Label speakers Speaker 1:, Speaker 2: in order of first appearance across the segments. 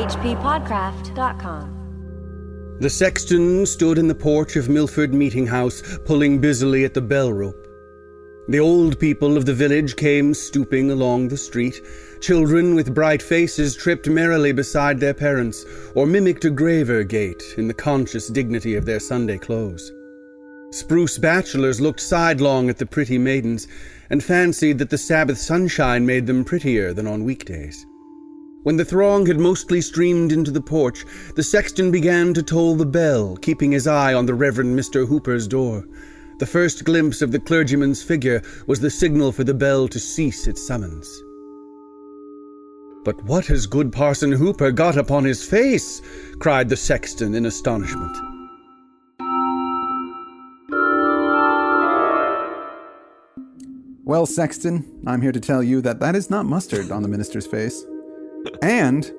Speaker 1: hppodcast.com.
Speaker 2: The sexton stood in the porch of Milford Meeting House, pulling busily at the bell rope. The old people of the village came stooping along the street. Children with bright faces tripped merrily beside their parents, or mimicked a graver gait in the conscious dignity of their Sunday clothes. Spruce bachelors looked sidelong at the pretty maidens, and fancied that the Sabbath sunshine made them prettier than on weekdays. When the throng had mostly streamed into the porch, the sexton began to toll the bell, keeping his eye on the Reverend Mr. Hooper's door. The first glimpse of the clergyman's figure was the signal for the bell to cease its summons. But what has good Parson Hooper got upon his face? cried the sexton in astonishment.
Speaker 3: Well, Sexton, I'm here to tell you that that is not mustard on the minister's face. And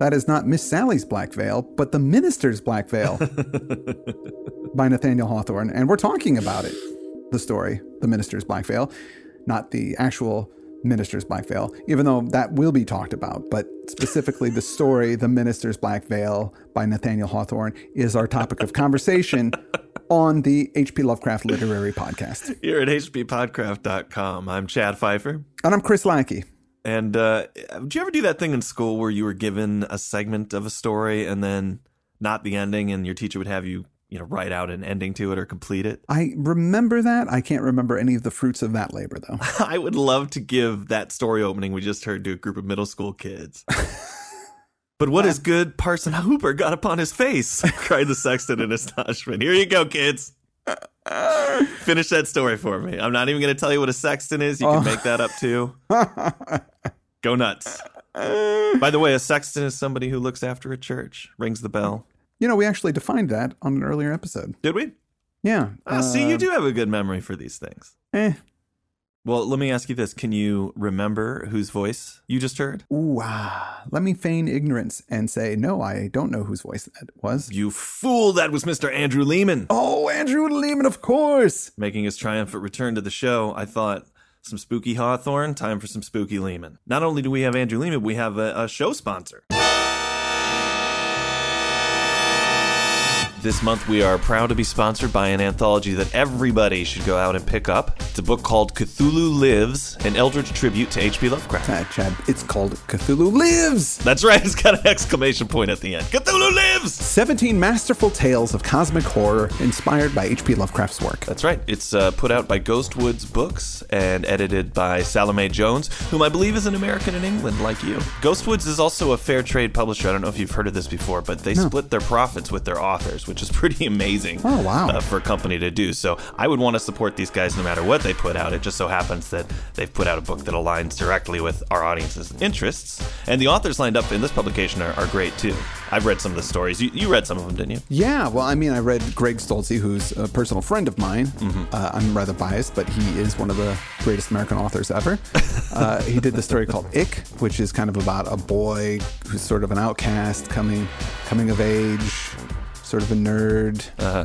Speaker 3: that is not Miss Sally's black veil, but the minister's black veil by Nathaniel Hawthorne. And we're talking about it the story, The Minister's Black Veil, not the actual Minister's Black Veil, even though that will be talked about. But specifically, the story, The Minister's Black Veil by Nathaniel Hawthorne, is our topic of conversation on the HP Lovecraft Literary Podcast.
Speaker 4: Here at hppodcast.com. I'm Chad Fifer.
Speaker 3: And I'm Chris Lackey.
Speaker 4: And uh, did you ever do that thing in school where you were given a segment of a story and then not the ending, and your teacher would have you, you know, write out an ending to it or complete it?
Speaker 3: I remember that. I can't remember any of the fruits of that labor, though.
Speaker 4: I would love to give that story opening we just heard to a group of middle school kids. But what is good Parson Hooper got upon his face? cried the sexton in astonishment. Here you go, kids. Finish that story for me. I'm not even going to tell you what a sexton is. You can
Speaker 3: Oh.
Speaker 4: make that up too. Go nuts. By the way, a sexton is somebody who looks after a church, rings the bell.
Speaker 3: You know, we actually defined that on an earlier episode.
Speaker 4: Did we?
Speaker 3: Yeah.
Speaker 4: Ah, see, you
Speaker 3: uh,
Speaker 4: do have a good memory for these things.
Speaker 3: Eh.
Speaker 4: Well, let me ask you this. Can you remember whose voice you just heard?
Speaker 3: Ooh, ah. Let me feign ignorance and say, no, I don't know whose voice that was.
Speaker 4: You fool, that was Mr. Andrew Leman.
Speaker 3: Oh, Andrew Leman, of course.
Speaker 4: Making his triumphant return to the show, I thought, some spooky Hawthorne, time for some spooky Leman. Not only do we have Andrew Leman, we have a, a show sponsor. This month, we are proud to be sponsored by an anthology that everybody should go out and pick up. It's a book called Cthulhu Lives, an Eldritch tribute to H.P. Lovecraft.
Speaker 3: Ah, Chad, it's called Cthulhu Lives.
Speaker 4: That's right, it's got an exclamation point at the end. Cthulhu Lives!
Speaker 3: 17 masterful tales of cosmic horror inspired by H.P. Lovecraft's work.
Speaker 4: That's right. It's uh, put out by Ghostwoods Books and edited by Salome Jones, whom I believe is an American in England, like you. Ghostwoods is also a fair trade publisher. I don't know if you've heard of this before, but they split their profits with their authors, which is pretty amazing.
Speaker 3: Oh, wow.
Speaker 4: uh, for a company to do. So I would want to support these guys no matter what they put out. It just so happens that they've put out a book that aligns directly with our audience's interests, and the authors lined up in this publication are, are great too. I've read some of the stories. You, you read some of them, didn't you?
Speaker 3: Yeah, well, I mean, I read Greg Stolze, who's a personal friend of mine. Uh, I'm rather biased, but he is one of the greatest American authors ever. uh, he did the story called Ick, which is kind of about a boy who's sort of an outcast, coming coming of age, sort of a nerd.
Speaker 4: Uh-huh.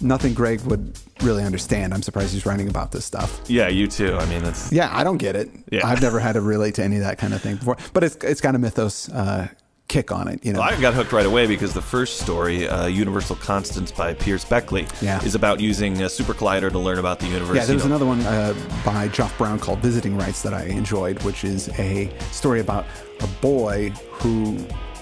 Speaker 3: Nothing Greg would really understand. I'm surprised he's writing about this stuff.
Speaker 4: Yeah, you too. I mean, that's
Speaker 3: Yeah, I don't get it.
Speaker 4: Yeah.
Speaker 3: I've never had to relate to any of that kind of thing before, but it's it's got a mythos uh, kick on it. You know,
Speaker 4: Well, I got hooked right away because the first story, uh, Universal Constants by Pierce Beckley,
Speaker 3: Yeah.
Speaker 4: is about using a super collider to learn about the universe.
Speaker 3: Yeah, there
Speaker 4: You know,
Speaker 3: another one uh, by Geoff Brown called Visiting Rights that I enjoyed, which is a story about a boy who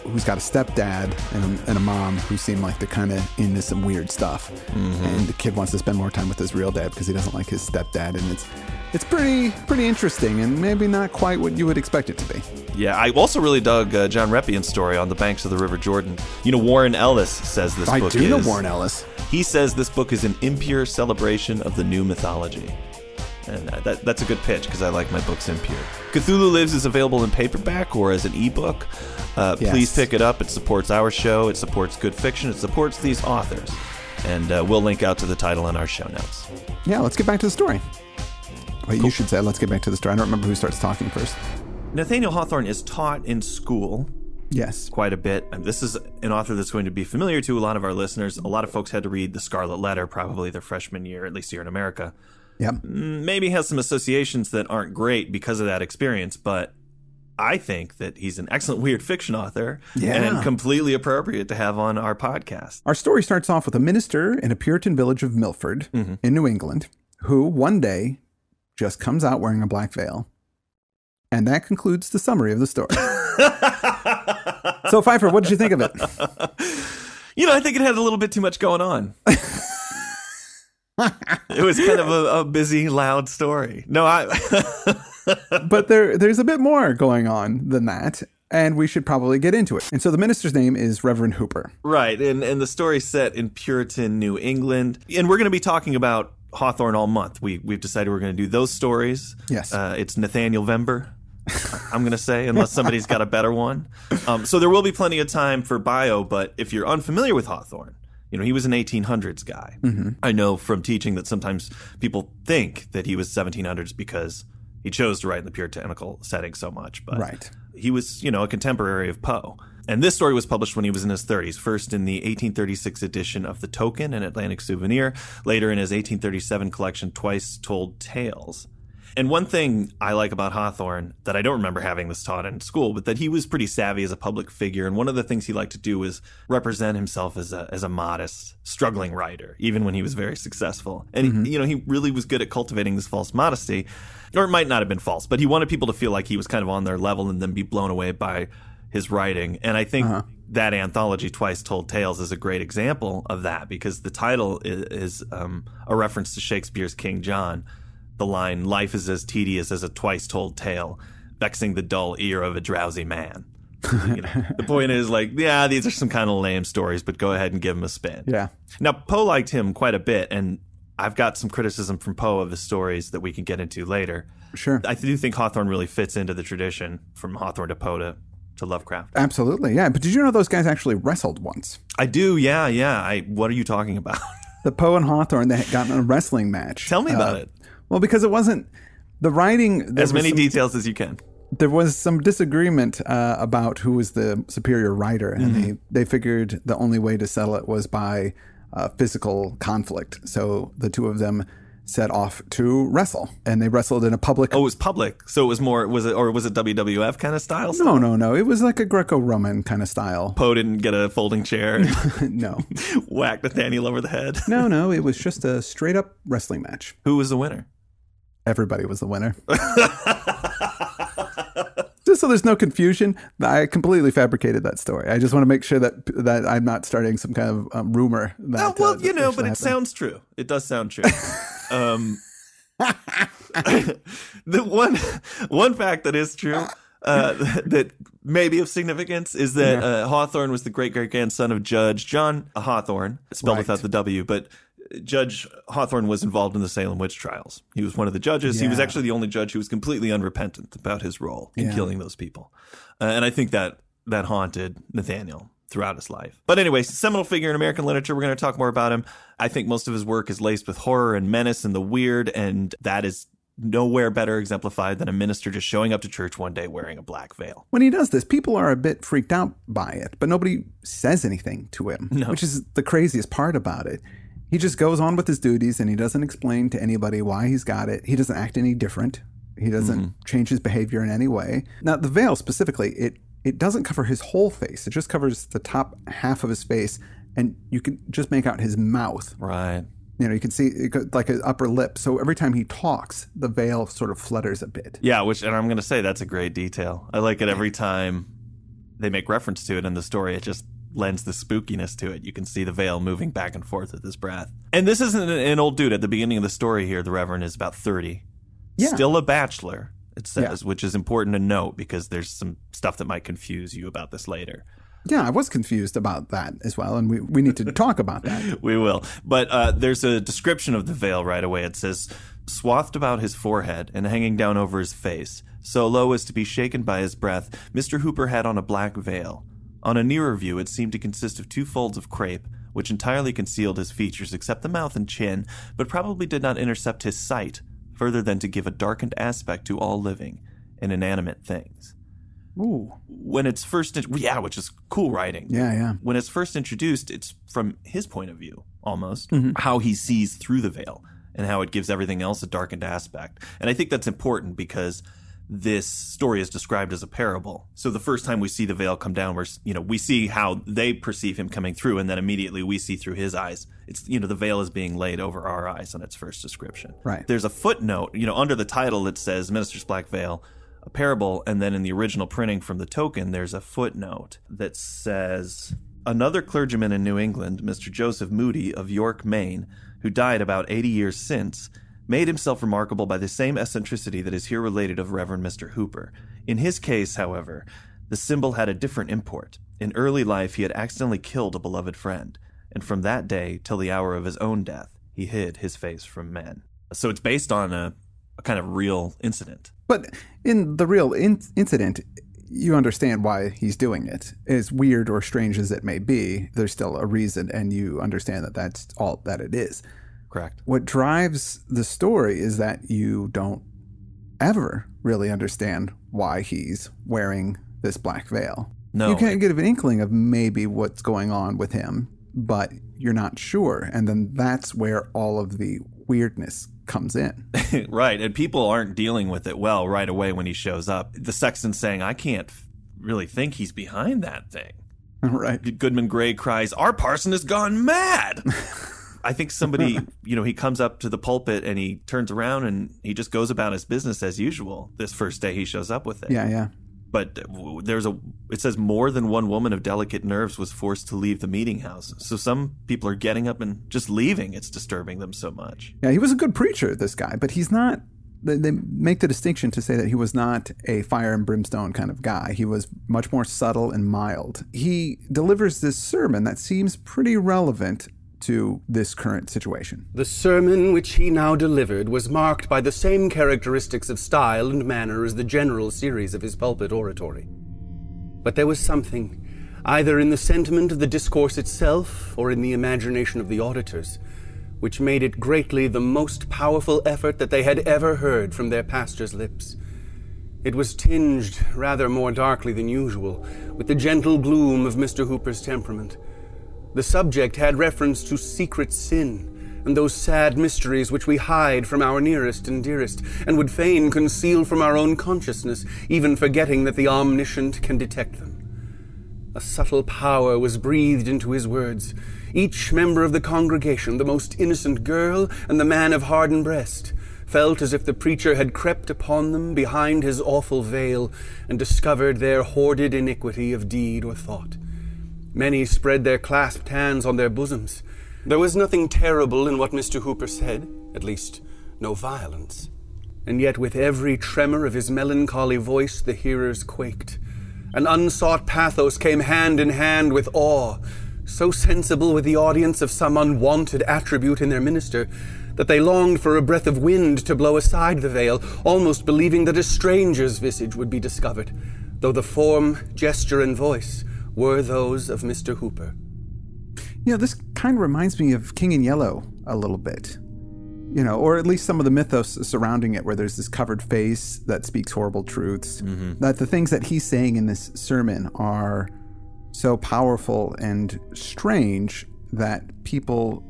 Speaker 3: who's got a stepdad and a, and a mom who seem like they're kind of into some weird stuff, and the kid wants to spend more time with his real dad because he doesn't like his stepdad, and it's it's pretty pretty interesting and maybe not quite what you would expect it to be.
Speaker 4: Yeah, I also really dug uh, John Reppion's story on the banks of the River Jordan. You know, Warren Ellis says this
Speaker 3: I
Speaker 4: book
Speaker 3: do
Speaker 4: is.
Speaker 3: know Warren Ellis.
Speaker 4: He says this book is an impure celebration of the new mythology. And uh, that, that's a good pitch because I like my books impure. Cthulhu Lives is available in paperback or as an ebook. Uh,
Speaker 3: Yes.
Speaker 4: Please pick it up. It supports our show, it supports good fiction, it supports these authors. And uh, we'll link out to the title in our show notes.
Speaker 3: Yeah, let's get back to the story. Wait, you should say let's get back to the story. I don't remember who starts talking first.
Speaker 4: Nathaniel Hawthorne is taught in school
Speaker 3: Yes.
Speaker 4: quite a bit. This is an author that's going to be familiar to a lot of our listeners. A lot of folks had to read The Scarlet Letter probably their freshman year, at least here in America.
Speaker 3: Yep.
Speaker 4: Maybe has some associations that aren't great because of that experience, but I think that he's an excellent weird fiction author
Speaker 3: Yeah.
Speaker 4: and completely appropriate to have on our podcast.
Speaker 3: Our story starts off with a minister in a Puritan village of Milford mm-hmm. in New England who one day just comes out wearing a black veil. And that concludes the summary of the story. so, Fifer, what did you think of it?
Speaker 4: You know, I think it had a little bit too much going on. it was kind of a, a busy, loud story. No, I.
Speaker 3: But there, there's a bit more going on than that, and we should probably get into it. And so the minister's name is Reverend Hooper.
Speaker 4: Right, and and the story's set in Puritan New England, and we're going to be talking about Hawthorne all month. We we've decided we're going to do those stories.
Speaker 3: Yes.
Speaker 4: uh, it's Nathaniel Vember. I'm going to say, unless somebody's got a better one. Um, so there will be plenty of time for bio, but if you're unfamiliar with Hawthorne, you know he was an 1800s guy. Mm-hmm. I know from teaching that sometimes people think that he was 1700s because he chose to write in the puritanical setting so much, but
Speaker 3: Right.
Speaker 4: he was, you know, a contemporary of Poe. And this story was published when he was in his 30s, first in the 1836 edition of The Token and Atlantic Souvenir, later in his 1837 collection, Twice Told Tales. And one thing I like about Hawthorne that I don't remember having this taught in school, but that he was pretty savvy as a public figure. And one of the things he liked to do was represent himself as a, as a modest, struggling writer, even when he was very successful. And, you know, he really was good at cultivating this false modesty. Or it might not have been false, but he wanted people to feel like he was kind of on their level and then be blown away by his writing. And I think that anthology, Twice Told Tales, is a great example of that because the title is, is um, a reference to Shakespeare's King John. The line, Life is as tedious as a twice told tale, vexing the dull ear of a drowsy man. You know, the point is, like, yeah, these are some kind of lame stories, but go ahead and give them a spin.
Speaker 3: Yeah.
Speaker 4: Now, Poe liked him quite a bit, and I've got some criticism from Poe of his stories that we can get into later.
Speaker 3: Sure.
Speaker 4: I do think Hawthorne really fits into the tradition from Hawthorne to Poe to, to Lovecraft.
Speaker 3: Absolutely. Yeah. But did you know those guys actually wrestled once?
Speaker 4: I do, yeah, yeah. I what are you talking about?
Speaker 3: The Poe and Hawthorne, they had gotten a wrestling match.
Speaker 4: Tell me about
Speaker 3: Uh,
Speaker 4: it.
Speaker 3: Well, because it wasn't the writing.
Speaker 4: As many
Speaker 3: some,
Speaker 4: details as you can.
Speaker 3: there was some disagreement uh, about who was the superior writer, and
Speaker 4: Mm-hmm.
Speaker 3: they they figured the only way to settle it was by uh, physical conflict. So the two of them set off to wrestle, and they wrestled in a public.
Speaker 4: Oh, it was public, so it was more. Was it or was it WWF kind of style?
Speaker 3: No, no, no! It was like a Greco-Roman kind of style.
Speaker 4: Poe didn't get a folding chair
Speaker 3: no,
Speaker 4: whack Nathaniel over the head.
Speaker 3: no, no! It was just a straight-up wrestling match.
Speaker 4: Who was the winner?
Speaker 3: Everybody was the winner. just so there's no confusion, I completely fabricated that story. I just want to make sure that that I'm not starting some kind of um, rumor. That,
Speaker 4: Oh,
Speaker 3: uh,
Speaker 4: well,
Speaker 3: that
Speaker 4: you know, but it sounds true. It does sound true. um, the one one fact that is true uh, that may be of significance is that uh, Hawthorne was the great great grandson of Judge John Hathorne, spelled
Speaker 3: Right.
Speaker 4: without the W, but. Judge Hathorne was involved in the Salem witch trials. He was one of the judges. He was actually the only judge who was completely unrepentant about his role in
Speaker 3: Yeah.
Speaker 4: killing those people. Uh, and I think that that haunted Nathaniel throughout his life. But anyway, seminal figure in American literature. We're going to talk more about him. I think most of his work is laced with horror and menace and the weird, and that is nowhere better exemplified than a minister just showing up to church one day wearing a black veil.
Speaker 3: when he does this, people are a bit freaked out by it, but nobody says anything to him, which is the craziest part about it. He just goes on with his duties and he doesn't explain to anybody why he's got it. He doesn't act any different. He doesn't
Speaker 4: Mm-hmm.
Speaker 3: change his behavior in any way. Now, the veil specifically, it it doesn't cover his whole face. It just covers the top half of his face, and you can just make out his mouth.
Speaker 4: Right.
Speaker 3: You know, you can see it go- like his upper lip. So every time he talks, the veil sort of flutters a bit.
Speaker 4: Yeah, which, and I'm going to say that's a great detail. I like it every time they make reference to it in the story. It just lends the spookiness to it. You can see the veil moving back and forth with his breath. And this isn't an, old dude. At the beginning of the story here, the Reverend is about 30.
Speaker 3: Yeah.
Speaker 4: Still a bachelor, it says, which is important to note because there's some stuff that might confuse you about this later.
Speaker 3: Yeah, I was confused about that as well, and we, we need to talk about that.
Speaker 4: We will. But uh, there's a description of the veil right away. It says, swathed about his forehead and hanging down over his face, so low as to be shaken by his breath, Mr. Hooper had on a black veil. On a nearer view, it seemed to consist of two folds of crepe, which entirely concealed his features except the mouth and chin, but probably did not intercept his sight, further than to give a darkened aspect to all living and inanimate things.
Speaker 3: Ooh,
Speaker 4: When it's first, yeah, which is cool writing
Speaker 3: yeah, yeah.
Speaker 4: when it's first introduced, it's from his point of view almost
Speaker 3: Mm-hmm.
Speaker 4: how he sees through the veil and how it gives everything else a darkened aspect. And I think that's important because this story is described as a parable. So the first time we see the veil come down, we're, you know, we see how they perceive him coming through, and then immediately we see through his eyes. It's, you know, the veil is being laid over our eyes in its first description.
Speaker 3: Right.
Speaker 4: There's a footnote, you know, under the title it says Minister's Black Veil, a parable, and then in the original printing from the token, there's a footnote that says another clergyman in New England, Mr. Joseph Moody of York, Maine, who died about 80 years since, made himself remarkable by the same eccentricity that is here related of Reverend Mr. Hooper. In his case, however, the symbol had a different import. In early life, he had accidentally killed a beloved friend, and from that day till the hour of his own death, he hid his face from men. So it's based on a, a kind of real incident.
Speaker 3: But in the real in- incident, you understand why he's doing it. As weird or strange as it may be, there's still a reason, and you understand that that's all that it is.
Speaker 4: Correct.
Speaker 3: What drives the story is that you don't ever really understand why he's wearing this black veil.
Speaker 4: No.
Speaker 3: You can't get an inkling of maybe what's going on with him, but you're not sure. And then that's where all of the weirdness comes in.
Speaker 4: right. And people aren't dealing with it well right away when he shows up. The sexton's saying, I can't really think he's behind that thing.
Speaker 3: right.
Speaker 4: Goodman Gray cries, Our parson has gone mad. I think somebody, you know, he comes up to the pulpit and he turns around and he just goes about his business as usual this first day he shows up with it.
Speaker 3: Yeah, yeah.
Speaker 4: But there's a, it says more than one woman of delicate nerves was forced to leave the meeting house. So some people are getting up and just leaving. It's disturbing them so much.
Speaker 3: Yeah, he was a good preacher, this guy, but he's not. They make the distinction to say that he was not a fire and brimstone kind of guy. He was much more subtle and mild. He delivers this sermon that seems pretty relevant to this current situation.
Speaker 2: The sermon which he now delivered was marked by the same characteristics of style and manner as the general series of his pulpit oratory. But there was something, either in the sentiment of the discourse itself or in the imagination of the auditors, which made it greatly the most powerful effort that they had ever heard from their pastor's lips. It was tinged rather more darkly than usual with the gentle gloom of Mr. Hooper's temperament. The subject had reference to secret sin and those sad mysteries which we hide from our nearest and dearest, and would fain conceal from our own consciousness, even forgetting that the omniscient can detect them. A subtle power was breathed into his words. Each member of the congregation, the most innocent girl and the man of hardened breast, felt as if the preacher had crept upon them behind his awful veil and discovered their hoarded iniquity of deed or thought. Many spread their clasped hands on their bosoms. There was nothing terrible in what Mr. Hooper said, at least, no violence. And yet, with every tremor of his melancholy voice, the hearers quaked. An unsought pathos came hand in hand with awe, so sensible with the audience of some unwanted attribute in their minister that they longed for a breath of wind to blow aside the veil, almost believing that a stranger's visage would be discovered, though the form, gesture, and voice were those of Mr. Hooper.
Speaker 3: You know, this kind of reminds me of King in Yellow a little bit. You know, or at least some of the mythos surrounding it, where there's this covered face that speaks horrible truths. Mm-hmm. That the things that he's saying in this sermon are so powerful and strange that people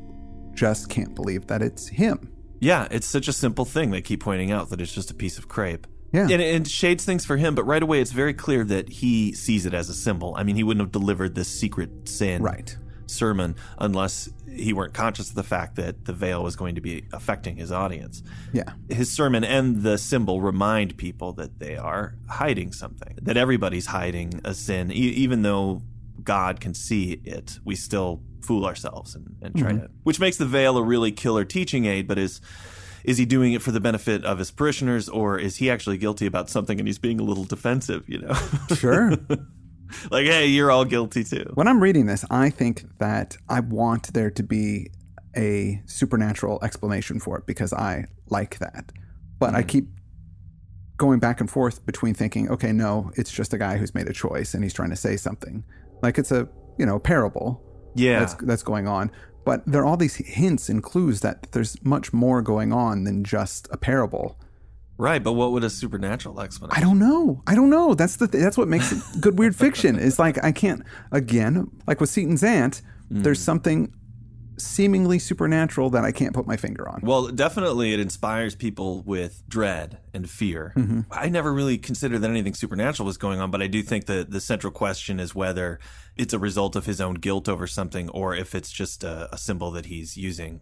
Speaker 3: just can't believe that it's him.
Speaker 4: Yeah, it's such a simple thing. They keep pointing out that it's just a piece of crepe.
Speaker 3: Yeah.
Speaker 4: And it shades things for him, but right away it's very clear that he sees it as a symbol. I mean, he wouldn't have delivered this secret sin
Speaker 3: Right.
Speaker 4: sermon unless he weren't conscious of the fact that the veil was going to be affecting his audience.
Speaker 3: Yeah.
Speaker 4: His sermon and the symbol remind people that they are hiding something, that everybody's hiding a sin. E- even though God can see it, we still fool ourselves and, and try mm-hmm. to. Which makes the veil a really killer teaching aid, but is. Is he doing it for the benefit of his parishioners, or is he actually guilty about something and he's being a little defensive? You know,
Speaker 3: Sure.
Speaker 4: like, hey, you're all guilty too.
Speaker 3: when I'm reading this, I think that I want there to be a supernatural explanation for it because I like that. But I mm. keep going back and forth between thinking, okay, no, it's just a guy who's made a choice and he's trying to say something. Like it's a, you know, parable
Speaker 4: Yeah,
Speaker 3: that's that's going on. But there are all these hints and clues that there's much more going on than just a parable.
Speaker 4: right. But what would a supernatural explanation?
Speaker 3: I don't know. I don't know. That's the th- that's what makes it good weird fiction. It's like I can't again like with Seaton's aunt. There's hmm. something seemingly supernatural that I can't put my finger on.
Speaker 4: Well, definitely it inspires people with dread and fear.
Speaker 3: Mm-hmm.
Speaker 4: I never really considered that anything supernatural was going on, but I do think that the central question is whether it's a result of his own guilt over something or if it's just a, a symbol that he's using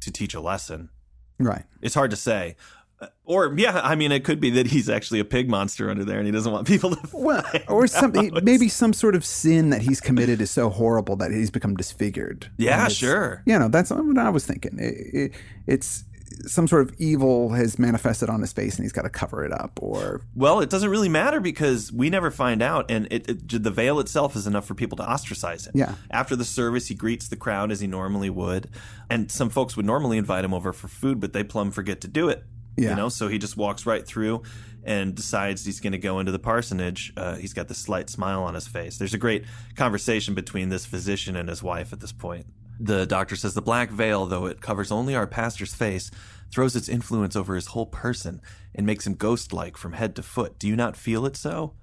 Speaker 4: to teach a lesson.
Speaker 3: Right.
Speaker 4: It's hard to say. Uh, Or, yeah, I mean, it could be that he's actually a pig monster under there and he doesn't want people to.
Speaker 3: Well, or something, maybe some sort of sin that he's committed is so horrible that he's become disfigured.
Speaker 4: Yeah, sure.
Speaker 3: You know, that's what I was thinking. It, it, it's some sort of evil has manifested on his face and he's got to cover it up or
Speaker 4: Well, it doesn't really matter because we never find out, and it, it, the veil itself is enough for people to ostracize him.
Speaker 3: Yeah.
Speaker 4: After the service, he greets the crowd as he normally would, and some folks would normally invite him over for food, but they plumb forget to do it.
Speaker 3: Yeah.
Speaker 4: You know, so he just walks right through and decides he's going to go into the parsonage. Uh, he's got this slight smile on his face. There's a great conversation between this physician and his wife at this point. The doctor says the black veil, though it covers only our pastor's face, throws its influence over his whole person and makes him ghost like from head to foot. Do you not feel it so?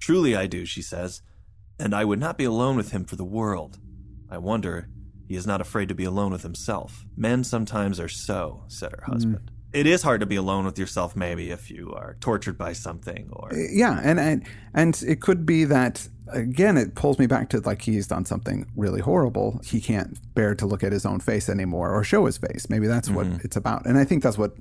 Speaker 4: Truly I do, she says, and I would not be alone with him for the world. I wonder he is not afraid to be alone with himself. Men sometimes are so, said her husband. It is hard to be alone with yourself, maybe, if you are tortured by something or.
Speaker 3: Uh, yeah and and and it could be that again it pulls me back to like he's done something really horrible he can't bear to look at his own face anymore or show his face maybe that's what mm-hmm. it's about and i think that's what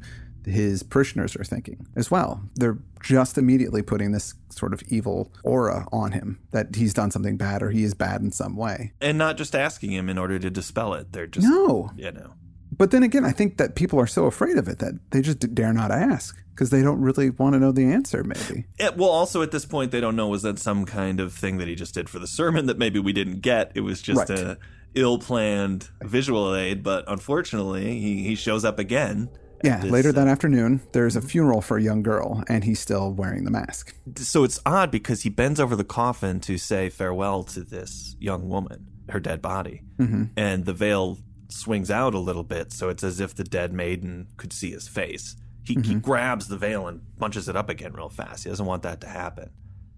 Speaker 3: his parishioners are thinking as well they're just immediately putting this sort of evil aura on him that he's done something bad or he is bad in some way
Speaker 4: And not just asking him in order to dispel it. They're just.
Speaker 3: no
Speaker 4: You know.
Speaker 3: But then again i think that people are so afraid of it that they just dare not ask because they don't really want to know the answer maybe
Speaker 4: It, well, also at this point, they don't know was that some kind of thing that he just did for the sermon that maybe we didn't get. It was just
Speaker 3: Right.
Speaker 4: a ill-planned visual aid, but unfortunately, he, he shows up again.
Speaker 3: Yeah,
Speaker 4: this,
Speaker 3: later
Speaker 4: uh,
Speaker 3: that afternoon, there's a funeral for a young girl, and he's still wearing the mask.
Speaker 4: so it's odd because he bends over the coffin to say farewell to this young woman, her dead body,
Speaker 3: Mm-hmm.
Speaker 4: and the veil swings out a little bit, so it's as if the dead maiden could see his face. He, he
Speaker 3: Mm-hmm.
Speaker 4: grabs the veil and bunches it up again real fast. He doesn't want that to happen.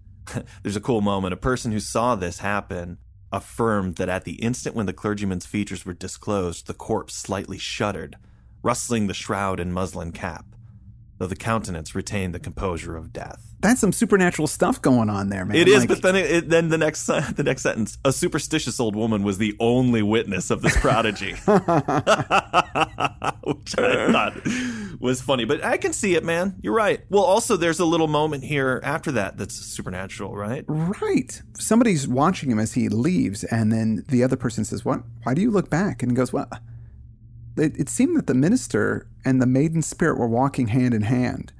Speaker 4: There's a cool moment. A person who saw this happen affirmed that at the instant when the clergyman's features were disclosed, the corpse slightly shuddered, rustling the shroud and muslin cap, though the countenance retained the composure of death.
Speaker 3: That's some supernatural stuff going on there, man.
Speaker 4: It is,
Speaker 3: Like,
Speaker 4: but then it, it, then the next the next sentence: a superstitious old woman was the only witness of this prodigy, which I thought was funny. But I can see it, man. You're right. Well, also there's a little moment here after that that's supernatural, right?
Speaker 3: right. Somebody's watching him as he leaves, and then the other person says, "What? Why do you look back?" And he goes, "Well, it, it seemed that the minister and the maiden spirit were walking hand in hand.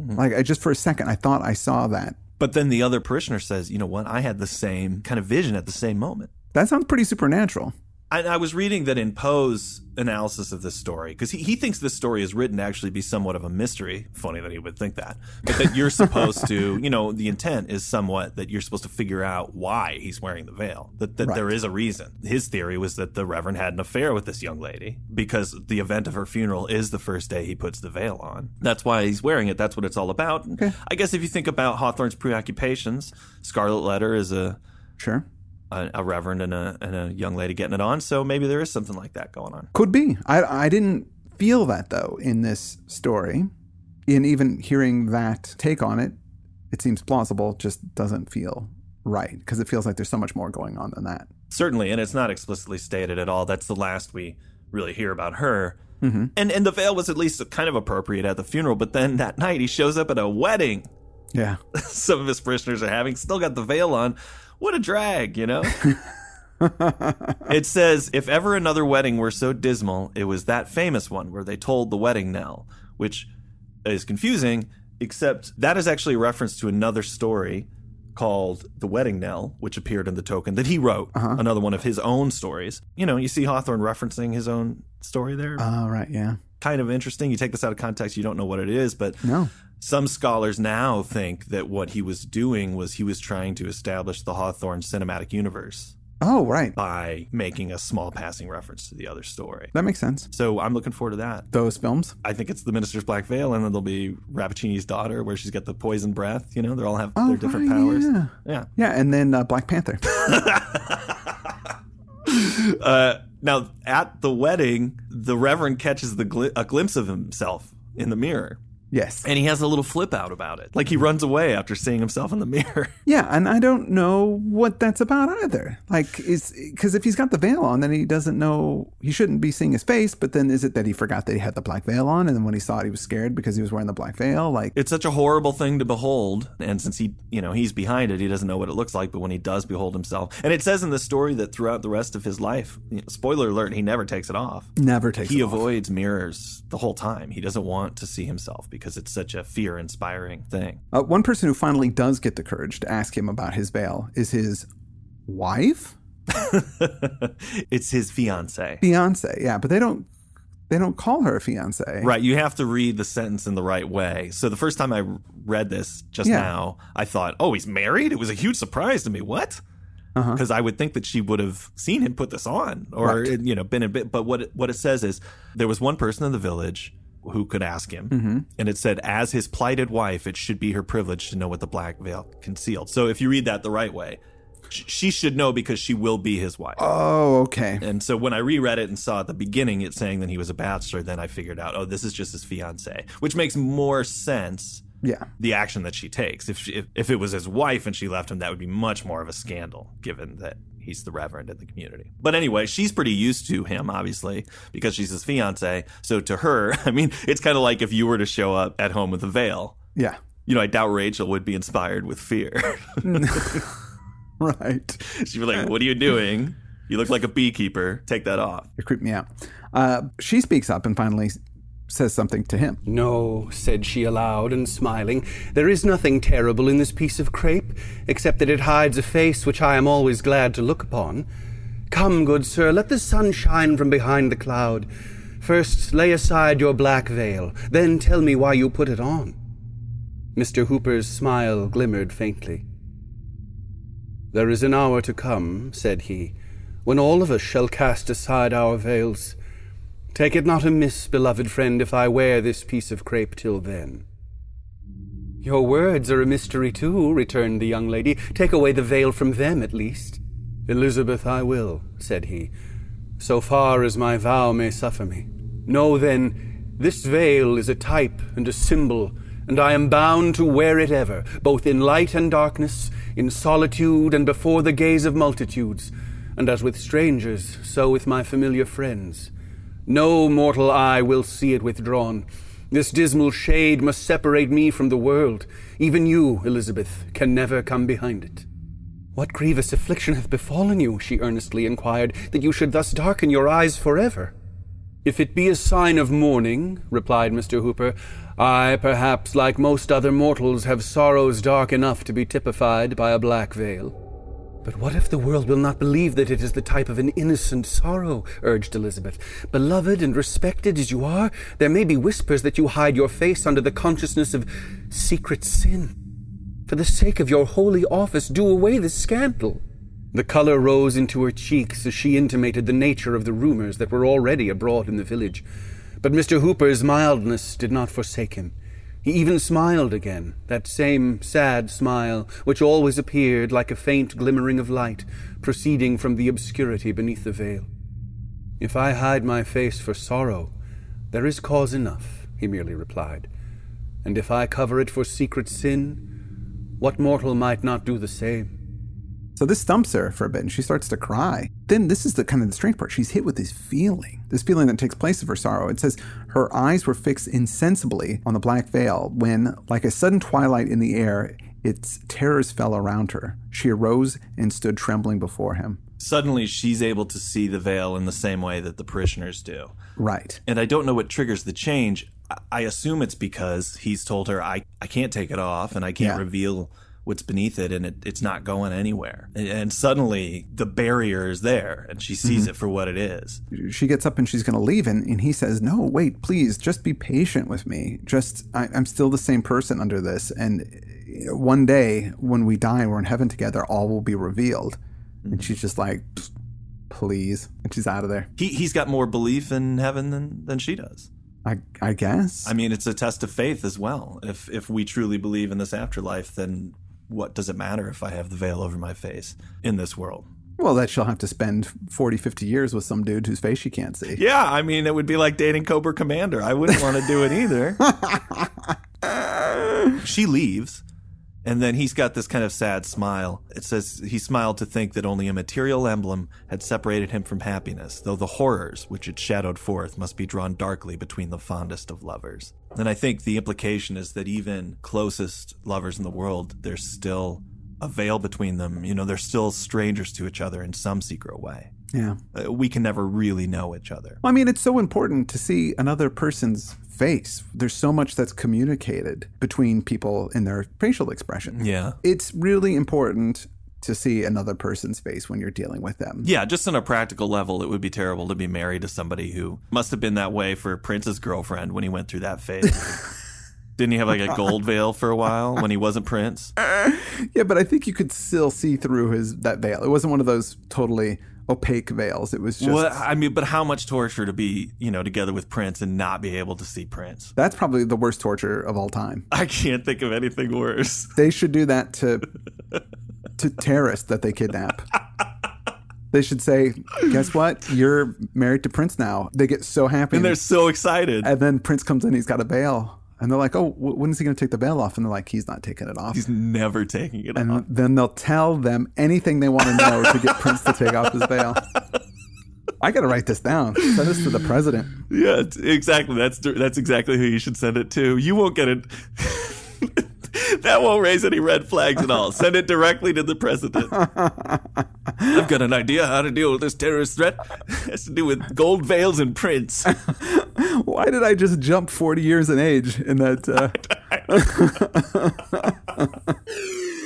Speaker 4: Mm-hmm.
Speaker 3: Like I just for a second, I thought I saw that.
Speaker 4: But then the other parishioner says, "You know what? I had the same kind of vision at the same moment."
Speaker 3: That sounds pretty supernatural.
Speaker 4: I, I was reading that in Poe's analysis of this story, because he, he thinks this story is written to actually be somewhat of a mystery. Funny that he would think that. But that you're supposed to, you know, the intent is somewhat that you're supposed to figure out why he's wearing the veil, that, that
Speaker 3: Right.
Speaker 4: there is a reason. His theory was that the Reverend had an affair with this young lady because the event of her funeral is the first day he puts the veil on. That's why he's wearing it. That's what it's all about. I guess if you think about Hawthorne's preoccupations, Scarlet Letter is a
Speaker 3: Sure,
Speaker 4: a, a reverend and a, and a young lady getting it on. So maybe there is something like that going on.
Speaker 3: could be. I I didn't feel that though in this story. And even hearing that take on it, it seems plausible. Just doesn't feel right because it feels like there's so much more going on than that.
Speaker 4: Certainly, and it's not explicitly stated at all. That's the last we really hear about her.
Speaker 3: Mm-hmm.
Speaker 4: And and the veil was at least kind of appropriate at the funeral, but then that night he shows up at a wedding.
Speaker 3: Yeah.
Speaker 4: Some of his parishioners are having, still got the veil on. What a drag, you know? it says, if ever another wedding were so dismal, it was that famous one where they told the wedding knell, which is confusing, except that is actually a reference to another story called The Wedding Knell, which appeared in the token that he wrote, uh-huh. another one of his own stories. You know, you see Hawthorne referencing his own story there.
Speaker 3: Oh, right. Yeah.
Speaker 4: kind of interesting. You take this out of context, you don't know what it is, but
Speaker 3: No.
Speaker 4: Some scholars now think that what he was doing was he was trying to establish the Hawthorne cinematic universe
Speaker 3: Oh, right.
Speaker 4: by making a small passing reference to the other story.
Speaker 3: That makes sense.
Speaker 4: So I'm looking forward to that.
Speaker 3: Those films.
Speaker 4: I think it's the Minister's Black Veil, and then there'll be Rappaccini's daughter, where she's got the poison breath. You know, they all have
Speaker 3: Oh,
Speaker 4: their different
Speaker 3: right,
Speaker 4: powers.
Speaker 3: Yeah.
Speaker 4: Yeah.
Speaker 3: Yeah. And then uh, Black Panther.
Speaker 4: Uh, Now, at the wedding, the Reverend catches the gli- a glimpse of himself in the mirror.
Speaker 3: Yes.
Speaker 4: And he has a little flip out about it. Like he runs away after seeing himself in the mirror.
Speaker 3: Yeah, and I don't know what that's about either. Like, is because if he's got the veil on, then he doesn't know he shouldn't be seeing his face. But then is it that he forgot that he had the black veil on, and then when he saw it, he was scared because he was wearing the black veil? Like,
Speaker 4: It's such a horrible thing to behold. And since he, you know, he's behind it, he doesn't know what it looks like. But when he does behold himself, and it says in the story that throughout the rest of his life, you know, spoiler alert, he never takes it off.
Speaker 3: never takes.
Speaker 4: He
Speaker 3: it off.
Speaker 4: avoids mirrors the whole time. He doesn't want to see himself because it's such a fear inspiring thing.
Speaker 3: Uh, one person who finally does get the courage to ask him about his bail is his wife,
Speaker 4: it's his fiance.
Speaker 3: fiance. Yeah, but they don't they don't call her a fiance.
Speaker 4: Right, you have to read the sentence in the right way. So the first time I read this just
Speaker 3: Yeah.
Speaker 4: now, I thought, "Oh, he's married." It was a huge surprise to me. What?
Speaker 3: Uh-huh.
Speaker 4: Because I would think that she would have seen him put this on, or
Speaker 3: Right.
Speaker 4: you know, been a bit. But what it, what it says is there was one person in the village who could ask him,
Speaker 3: Mm-hmm.
Speaker 4: and it said, "As his plighted wife, it should be her privilege to know what the black veil concealed." So if you read that the right way, sh- she should know because she will be his wife.
Speaker 3: Oh, okay.
Speaker 4: And so when I reread it and saw at the beginning it saying that he was a bachelor, then I figured out, oh, this is just his fiance, which makes more sense.
Speaker 3: Yeah.
Speaker 4: The action that she takes. If, she, if if it was his wife and she left him, that would be much more of a scandal, given that he's the reverend in the community. But anyway, she's pretty used to him, obviously, because she's his fiance. So to her, I mean, it's kind of like if you were to show up at home with a veil.
Speaker 3: Yeah.
Speaker 4: You know, I doubt Rachel would be inspired with fear.
Speaker 3: Right.
Speaker 4: She'd be like, "What are you doing? You look like a beekeeper. Take that off."
Speaker 3: You creep me out. Uh, she speaks up and finally says something to him.
Speaker 2: No, said she aloud and smiling, there is nothing terrible in this piece of crape, except that it hides a face which I am always glad to look upon. Come, good sir, let the sun shine from behind the cloud. First lay aside your black veil, then tell me why you put it on. Mr. Hooper's smile glimmered faintly. There is an hour to come, said he, when all of us shall cast aside our veils. Take it not amiss, beloved friend, if I wear this piece of crape till then. Your words are a mystery too, returned the young lady. Take away the veil from them, at least. Elizabeth, I will, said he, so far as my vow may suffer me. Know then, this veil is a type and a symbol, and I am bound to wear it ever, both in light and darkness, in solitude and before the gaze of multitudes, and as with strangers, so with my familiar friends. No mortal eye will see it withdrawn. This dismal shade must separate me from the world. Even you, Elizabeth, can never come behind it. What grievous affliction hath befallen you? she earnestly inquired, that you should thus darken your eyes forever. If it be a sign of mourning, replied Mr. Hooper, I, perhaps, like most other mortals, have sorrows dark enough to be typified by a black veil. But what if the world will not believe that it is the type of an innocent sorrow? urged Elizabeth. Beloved and respected as you are, there may be whispers that you hide your face under the consciousness of secret sin. For the sake of your holy office, do away this scandal. The color rose into her cheeks as she intimated the nature of the rumors that were already abroad in the village. But Mr. Hooper's mildness did not forsake him. He even smiled again, that same sad smile which always appeared like a faint glimmering of light proceeding from the obscurity beneath the veil. If I hide my face for sorrow, there is cause enough, he merely replied. And if I cover it for secret sin, what mortal might not do the same?
Speaker 3: So this stumps her for a bit and she starts to cry. Then this is the kind of the strange part. She's hit with this feeling, this feeling that takes place of her sorrow. It says her eyes were fixed insensibly on the black veil when, like a sudden twilight in the air, its terrors fell around her. She arose and stood trembling before him.
Speaker 4: Suddenly, she's able to see the veil in the same way that the parishioners do.
Speaker 3: Right.
Speaker 4: And I don't know what triggers the change. I- assume it's because he's told her, I, I can't take it off and I can't
Speaker 3: Yeah.
Speaker 4: reveal what's beneath it and it, it's not going anywhere. And, and suddenly, the barrier is there and she sees mm-hmm. it for what it is.
Speaker 3: She gets up and she's going to leave, and, and he says, No, wait, please, just be patient with me. Just, I, I'm still the same person under this. And uh, one day when we die and we're in heaven together, all will be revealed. And mm-hmm. she's just like, Please. And she's out of there.
Speaker 4: He, he's got more belief in heaven than, than she does.
Speaker 3: I, I guess.
Speaker 4: I mean, it's a test of faith as well. If if we truly believe in this afterlife, then what does it matter if I have the veil over my face in this world?
Speaker 3: Well, that she'll have to spend 40, 50 years with some dude whose face she can't see.
Speaker 4: Yeah, I mean, it would be like dating Cobra Commander. I wouldn't want to do it either. she leaves, and then he's got this kind of sad smile. It says he smiled to think that only a material emblem had separated him from happiness, though the horrors which it shadowed forth must be drawn darkly between the fondest of lovers. And I think the implication is that even closest lovers in the world, there's still a veil between them. You know, they're still strangers to each other in some secret way.
Speaker 3: Yeah.
Speaker 4: Uh, we can never really know each other.
Speaker 3: Well, I mean, it's so important to see another person's face. There's so much that's communicated between people in their facial expression.
Speaker 4: Yeah.
Speaker 3: It's really important to see another person's face when you're dealing with them.
Speaker 4: Yeah, just on a practical level, it would be terrible to be married to somebody who must have been that way for Prince's girlfriend when he went through that phase. Didn't he have like a gold veil for a while when he wasn't Prince?
Speaker 3: Yeah, but I think you could still see through his that veil. It wasn't one of those totally opaque veils. It was just
Speaker 4: Well, I mean, but how much torture to be, you know, together with Prince and not be able to see Prince?
Speaker 3: that's probably the worst torture of all time.
Speaker 4: I can't think of anything worse.
Speaker 3: They should do that to to terrorists that they kidnap. They should say, "Guess what? You're married to Prince now." They get so happy,
Speaker 4: And they're so excited.
Speaker 3: and then Prince comes in. He's got a bail, and they're like, "Oh, when is he going to take the bail off?" And they're like, "He's not taking it off."
Speaker 4: He's never taking it
Speaker 3: and
Speaker 4: off.
Speaker 3: And then they'll tell them anything they want to know to get Prince to take off his bail. I got to write this down. Send this to the president.
Speaker 4: Yeah, exactly. That's that's exactly who you should send it to. You won't get it. that won't raise any red flags at all. Send it directly to the president. I've got an idea how to deal with this terrorist threat. It has to do with gold veils and Prince.
Speaker 3: Why did I just jump 40 years in age in that? Uh,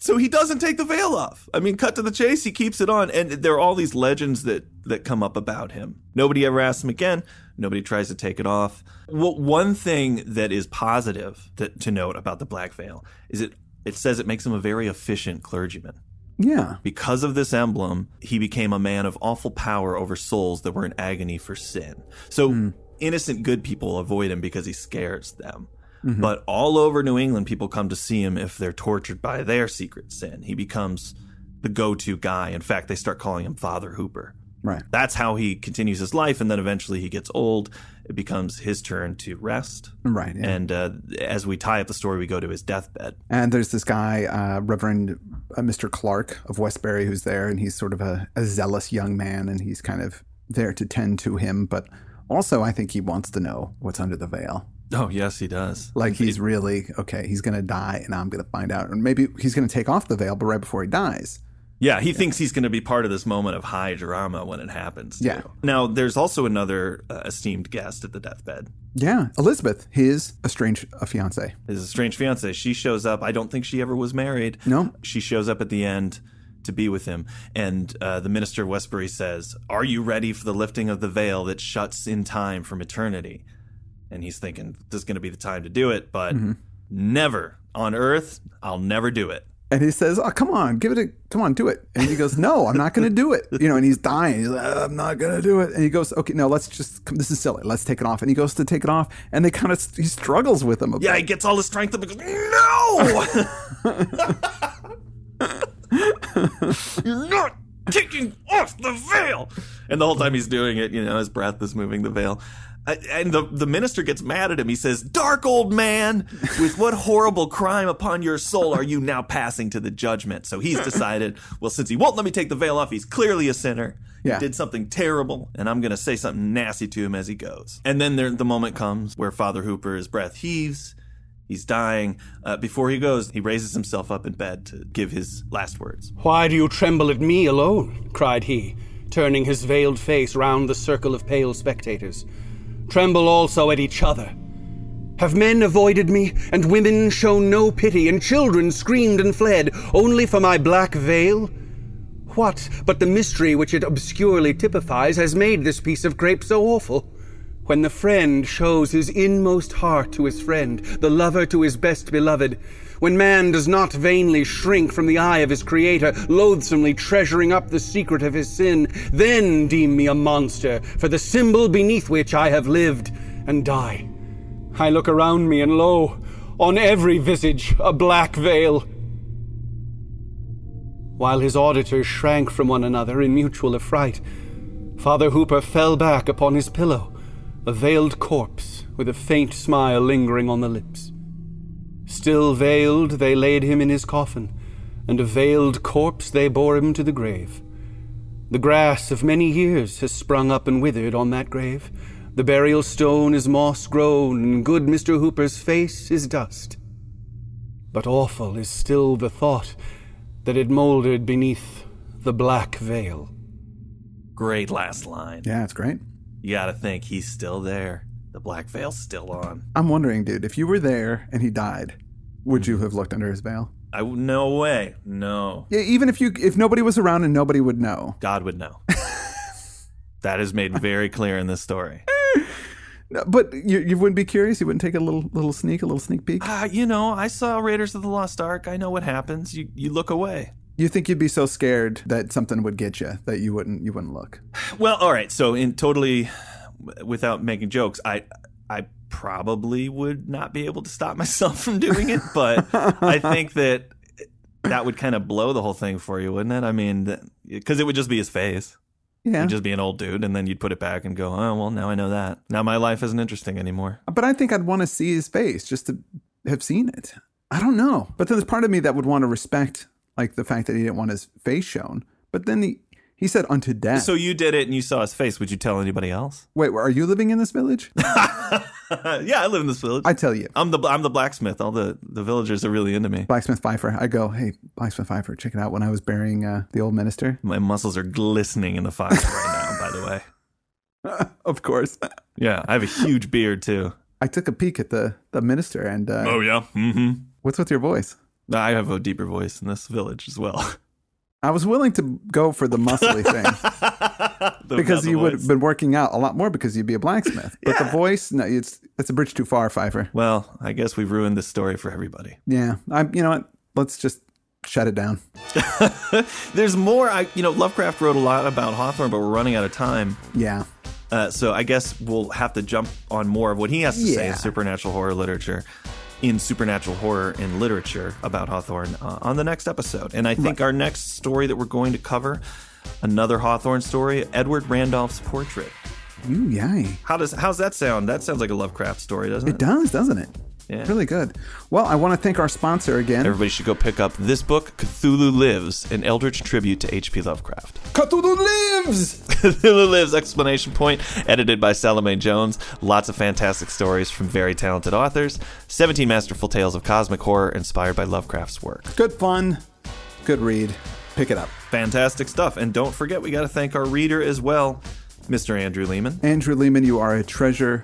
Speaker 4: So he doesn't take the veil off. I mean, cut to the chase, he keeps it on. And there are all these legends that, that come up about him. Nobody ever asks him again. Nobody tries to take it off. Well, one thing that is positive that, to note about the black veil is it, it says it makes him a very efficient clergyman.
Speaker 3: yeah.
Speaker 4: Because of this emblem, he became a man of awful power over souls that were in agony for sin. So hmm. innocent good people avoid him because he scares them. Mm-hmm. But all over New England, people come to see him if they're tortured by their secret sin. He becomes the go to guy. In fact, they start calling him Father Hooper.
Speaker 3: Right.
Speaker 4: That's how he continues his life. And then eventually he gets old. It becomes his turn to rest.
Speaker 3: Right. Yeah.
Speaker 4: And uh, as we tie up the story, we go to his deathbed.
Speaker 3: And there's this guy, uh, Reverend uh, Mr. Clark of Westbury, who's there, and he's sort of a, a zealous young man, and he's kind of there to tend to him. But also, I think he wants to know what's under the veil.
Speaker 4: Oh, yes, he does.
Speaker 3: Like he's really okay. He's gonna die, and I'm gonna find out. And maybe he's gonna take off the veil, but right before he dies.
Speaker 4: Yeah, he thinks he's going to be part of this moment of high drama when it happens. too.
Speaker 3: Yeah.
Speaker 4: Now, there's also another uh, esteemed guest at the deathbed.
Speaker 3: Yeah, Elizabeth, his estranged uh, fiance.
Speaker 4: His estranged fiance. She shows up. I don't think she ever was married.
Speaker 3: No.
Speaker 4: She shows up at the end to be with him. And uh, the minister of Westbury says, Are you ready for the lifting of the veil that shuts in time from eternity? And he's thinking, This is going to be the time to do it, but
Speaker 3: Mm-hmm.
Speaker 4: never on earth, I'll never do it.
Speaker 3: And he says, "Oh, come on, give it a come on, do it." And he goes, "No, I'm not going to do it." You know, and he's dying. He's like, "I'm not going to do it." And he goes, "Okay, no, let's just. come, This is silly. Let's take it off." And he goes to take it off, and they kind of he struggles with him. A
Speaker 4: Yeah,
Speaker 3: bit.
Speaker 4: he gets all his strength up and goes, No! You're not taking off the veil! And the whole time he's doing it, you know, his breath is moving the veil. And the, the minister gets mad at him. He says, Dark old man, with what horrible crime upon your soul are you now passing to the judgment? So he's decided, well, since he won't let me take the veil off, he's clearly a sinner.
Speaker 3: Yeah.
Speaker 4: He did something terrible, and I'm going to say something nasty to him as he goes. And then there, the moment comes where Father Hooper's breath heaves. He's dying. Uh, before he goes, he raises himself up in bed to give his last words.
Speaker 2: Why do you tremble at me alone? cried he, turning his veiled face round the circle of pale spectators. Tremble also at each other. Have men avoided me, and women shown no pity, and children screamed and fled, only for my black veil? What but the mystery which it obscurely typifies has made this piece of crape so awful? When the friend shows his inmost heart to his friend, the lover to his best beloved, when man does not vainly shrink from the eye of his Creator, loathsomely treasuring up the secret of his sin, then deem me a monster for the symbol beneath which I have lived and die. I look around me, and lo, on every visage a black veil. while his auditors shrank from one another in mutual affright. Father Hooper fell back upon his pillow, a veiled corpse with a faint smile lingering on the lips. Still veiled, they laid him in his coffin, and a veiled corpse they bore him to the grave. The grass of many years has sprung up and withered on that grave. The burial stone is moss grown, and good Mr. Hooper's face is dust. But awful is still the thought that it mouldered beneath the black veil.
Speaker 4: Great last line.
Speaker 3: Yeah, it's great.
Speaker 4: You gotta think he's still there. The black veil's still on.
Speaker 3: I'm wondering, dude, if you were there and he died, would you have looked under his veil?
Speaker 4: I no way. No.
Speaker 3: Yeah, even if you if nobody was around and nobody would know.
Speaker 4: God would know. that is made very clear in this story.
Speaker 3: No, But you, you wouldn't be curious. You wouldn't take a little little sneak, a little sneak peek.
Speaker 4: Ah, you know, I saw Raiders of the Lost Ark. I know what happens. You you look away.
Speaker 3: You think you'd be so scared that something would get you that you wouldn't you wouldn't look.
Speaker 4: Well, all right. So, in totally without making jokes, I I probably would not be able to stop myself from doing it, but I think that that would kind of blow the whole thing for you, wouldn't it? I mean, because it would just be his face.
Speaker 3: Yeah.
Speaker 4: You'd just be an old dude, and then you'd put it back and go, "Oh, well, now I know that. Now my life isn't interesting anymore."
Speaker 3: But I think I'd want to see his face just to have seen it. I don't know. But then there's part of me that would want to respect like the fact that he didn't want his face shown. But then he he said unto death.
Speaker 4: So you did it, and you saw his face. Would you tell anybody else?
Speaker 3: Wait, are you living in this village?
Speaker 4: yeah, I live in this village.
Speaker 3: I tell you.
Speaker 4: I'm the I'm the blacksmith. All the the villagers are really into me.
Speaker 3: Blacksmith Fifer. I go, hey, Blacksmith Fifer, check it out. When I was burying uh, the old minister,
Speaker 4: My muscles are glistening in the fire right now. By the way,
Speaker 3: of course,
Speaker 4: yeah, I have a huge beard too.
Speaker 3: I took a peek at the the minister, and uh,
Speaker 4: Oh yeah. Mm-hmm.
Speaker 3: what's with your voice?
Speaker 4: I have a deeper voice in this village as well.
Speaker 3: I was willing to go for the muscly thing
Speaker 4: The-
Speaker 3: because you would have been working out a lot more because you'd be a blacksmith. But the voice, no, it's it's a bridge too far, Fifer.
Speaker 4: Well, I guess we've ruined this story for everybody.
Speaker 3: Yeah, I'm. You know what? Let's just shut it down.
Speaker 4: There's more. I you know Lovecraft wrote a lot about Hawthorne, but we're running out of time.
Speaker 3: Yeah,
Speaker 4: Uh, so I guess we'll have to jump on more of what he has to say in supernatural horror literature, in supernatural horror in literature about Hawthorne uh, on the next episode. And I think our next story that we're going to cover, another Hawthorne story, Edward Randolph's portrait.
Speaker 3: Ooh, yay!
Speaker 4: How does how's that sound? That sounds like a Lovecraft story, doesn't it?
Speaker 3: It does, doesn't it?
Speaker 4: Yeah.
Speaker 3: Really good. Well, I want to thank our sponsor again.
Speaker 4: Everybody should go pick up this book, Cthulhu Lives, an eldritch tribute to H.P. Lovecraft.
Speaker 3: Cthulhu lives.
Speaker 4: Cthulhu Lives! Exclamation point. Edited by Salome Jones. Lots of fantastic stories from very talented authors. 17 masterful tales of cosmic horror inspired by Lovecraft's work.
Speaker 3: Good fun. Good read. Pick it up.
Speaker 4: Fantastic stuff. And don't forget, we got to thank our reader as well, Mr. Andrew Leman.
Speaker 3: Andrew Leman, you are a treasure,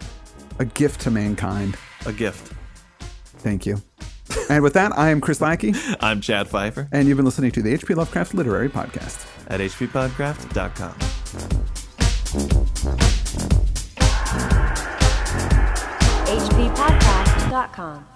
Speaker 3: a gift to mankind.
Speaker 4: A gift.
Speaker 3: Thank you. and with that, I am Chris Lackey,
Speaker 4: I'm Chad Fifer
Speaker 3: and you've been listening to the HP Lovecraft Literary Podcast.
Speaker 4: at hppodcraft.com.
Speaker 1: hppodcast.com.